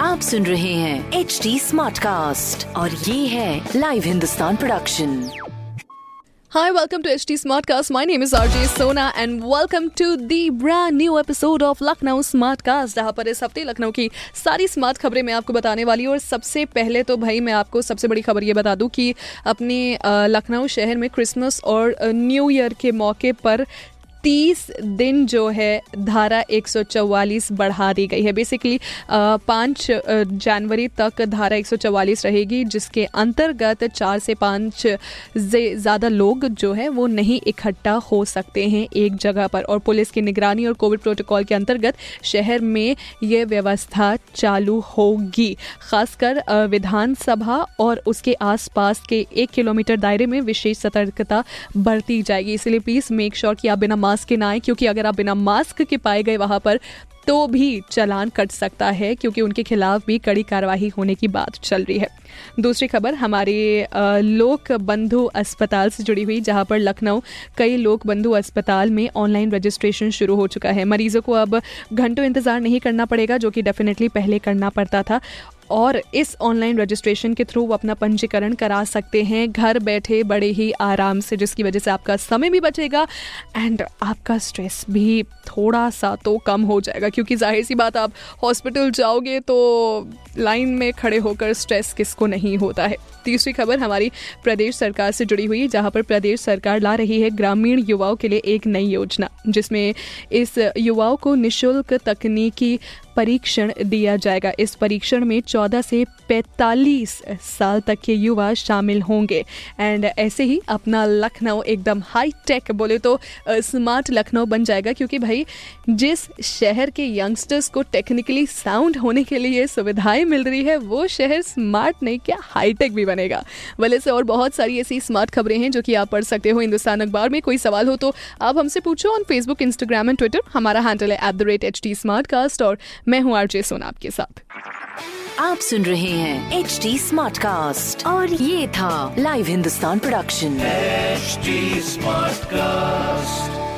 आप सुन रहे हैं एच डी स्मार्ट कास्ट और ये है live Hindustan production Hi, welcome to HT Smartcast. My name is RJ Sona and welcome to the brand new episode of Lucknow Smartcast. जहाँ पर इस हफ़्ते लखनऊ की सारी स्मार्ट खबरें मैं आपको बताने वाली हूँ और सबसे पहले तो भाई मैं आपको सबसे बड़ी खबर ये बता दूँ कि अपने लखनऊ शहर में क्रिसमस और न्यू ईयर के मौके पर तीस दिन जो है, धारा 144 बढ़ा दी गई है। बेसिकली पाँच जनवरी तक धारा 144 रहेगी, जिसके अंतर्गत चार से पाँच से ज़्यादा लोग जो है, वो नहीं इकट्ठा हो सकते हैं एक जगह पर। और पुलिस की निगरानी और कोविड प्रोटोकॉल के अंतर्गत शहर में ये व्यवस्था चालू होगी। खासकर विधानसभा और उसके आसपास के एक किलोमीटर दायरे में विशेष सतर्कता बरती जाएगी। इसलिए प्लीज़ मेक श्योर कि आप बिना मास्क के ना आए क्योंकि अगर आप बिना मास्क के पाए गए वहाँ पर तो भी चलान कट सकता है, क्योंकि उनके खिलाफ भी कड़ी कार्रवाई होने की बात चल रही है। दूसरी खबर, हमारे लोक बंधु अस्पताल से जुड़ी हुई, जहाँ पर लखनऊ कई लोक बंधु अस्पताल में ऑनलाइन रजिस्ट्रेशन शुरू हो चुका है। मरीजों को अब घंटों इंतज़ार नहीं करना पड़ेगा, जो कि डेफिनेटली पहले करना पड़ता था। और इस ऑनलाइन रजिस्ट्रेशन के थ्रू वो अपना पंजीकरण करा सकते हैं, घर बैठे बड़े ही आराम से, जिसकी वजह से आपका समय भी बचेगा एंड आपका स्ट्रेस भी थोड़ा सा तो कम हो जाएगा क्योंकि ज़ाहिर सी बात आप हॉस्पिटल जाओगे तो लाइन में खड़े होकर स्ट्रेस किसको नहीं होता है? तीसरी खबर हमारी प्रदेश सरकार से जुड़ी हुई, जहाँ पर प्रदेश सरकार ला रही है ग्रामीण युवाओं के लिए एक नई योजना, जिसमें इस युवाओं को निशुल्क तकनीकी परीक्षण दिया जाएगा। इस परीक्षण में 14 से 45 साल तक के युवा शामिल होंगे। एंड ऐसे ही अपना लखनऊ एकदम हाई टेक बोले तो स्मार्ट लखनऊ बन जाएगा, क्योंकि भाई, जिस शहर के यंगस्टर्स को टेक्निकली साउंड होने के लिए सुविधाएँ मिल रही है वो शहर स्मार्ट नहीं क्या हाईटेक भी बनेगा? भले से और बहुत सारी ऐसी स्मार्ट खबरें हैं जो कि आप पढ़ सकते हो हिंदुस्तान अखबार में। कोई सवाल हो तो आप हमसे पूछो on Facebook Instagram and Twitter हमारा हैंडल है at the rate H T और मैं हूँ आरजे सोना आपके साथ। आप सुन रहे हैं एच डी स्मार्ट कास्ट और ये था live Hindustan production HD Smartcast.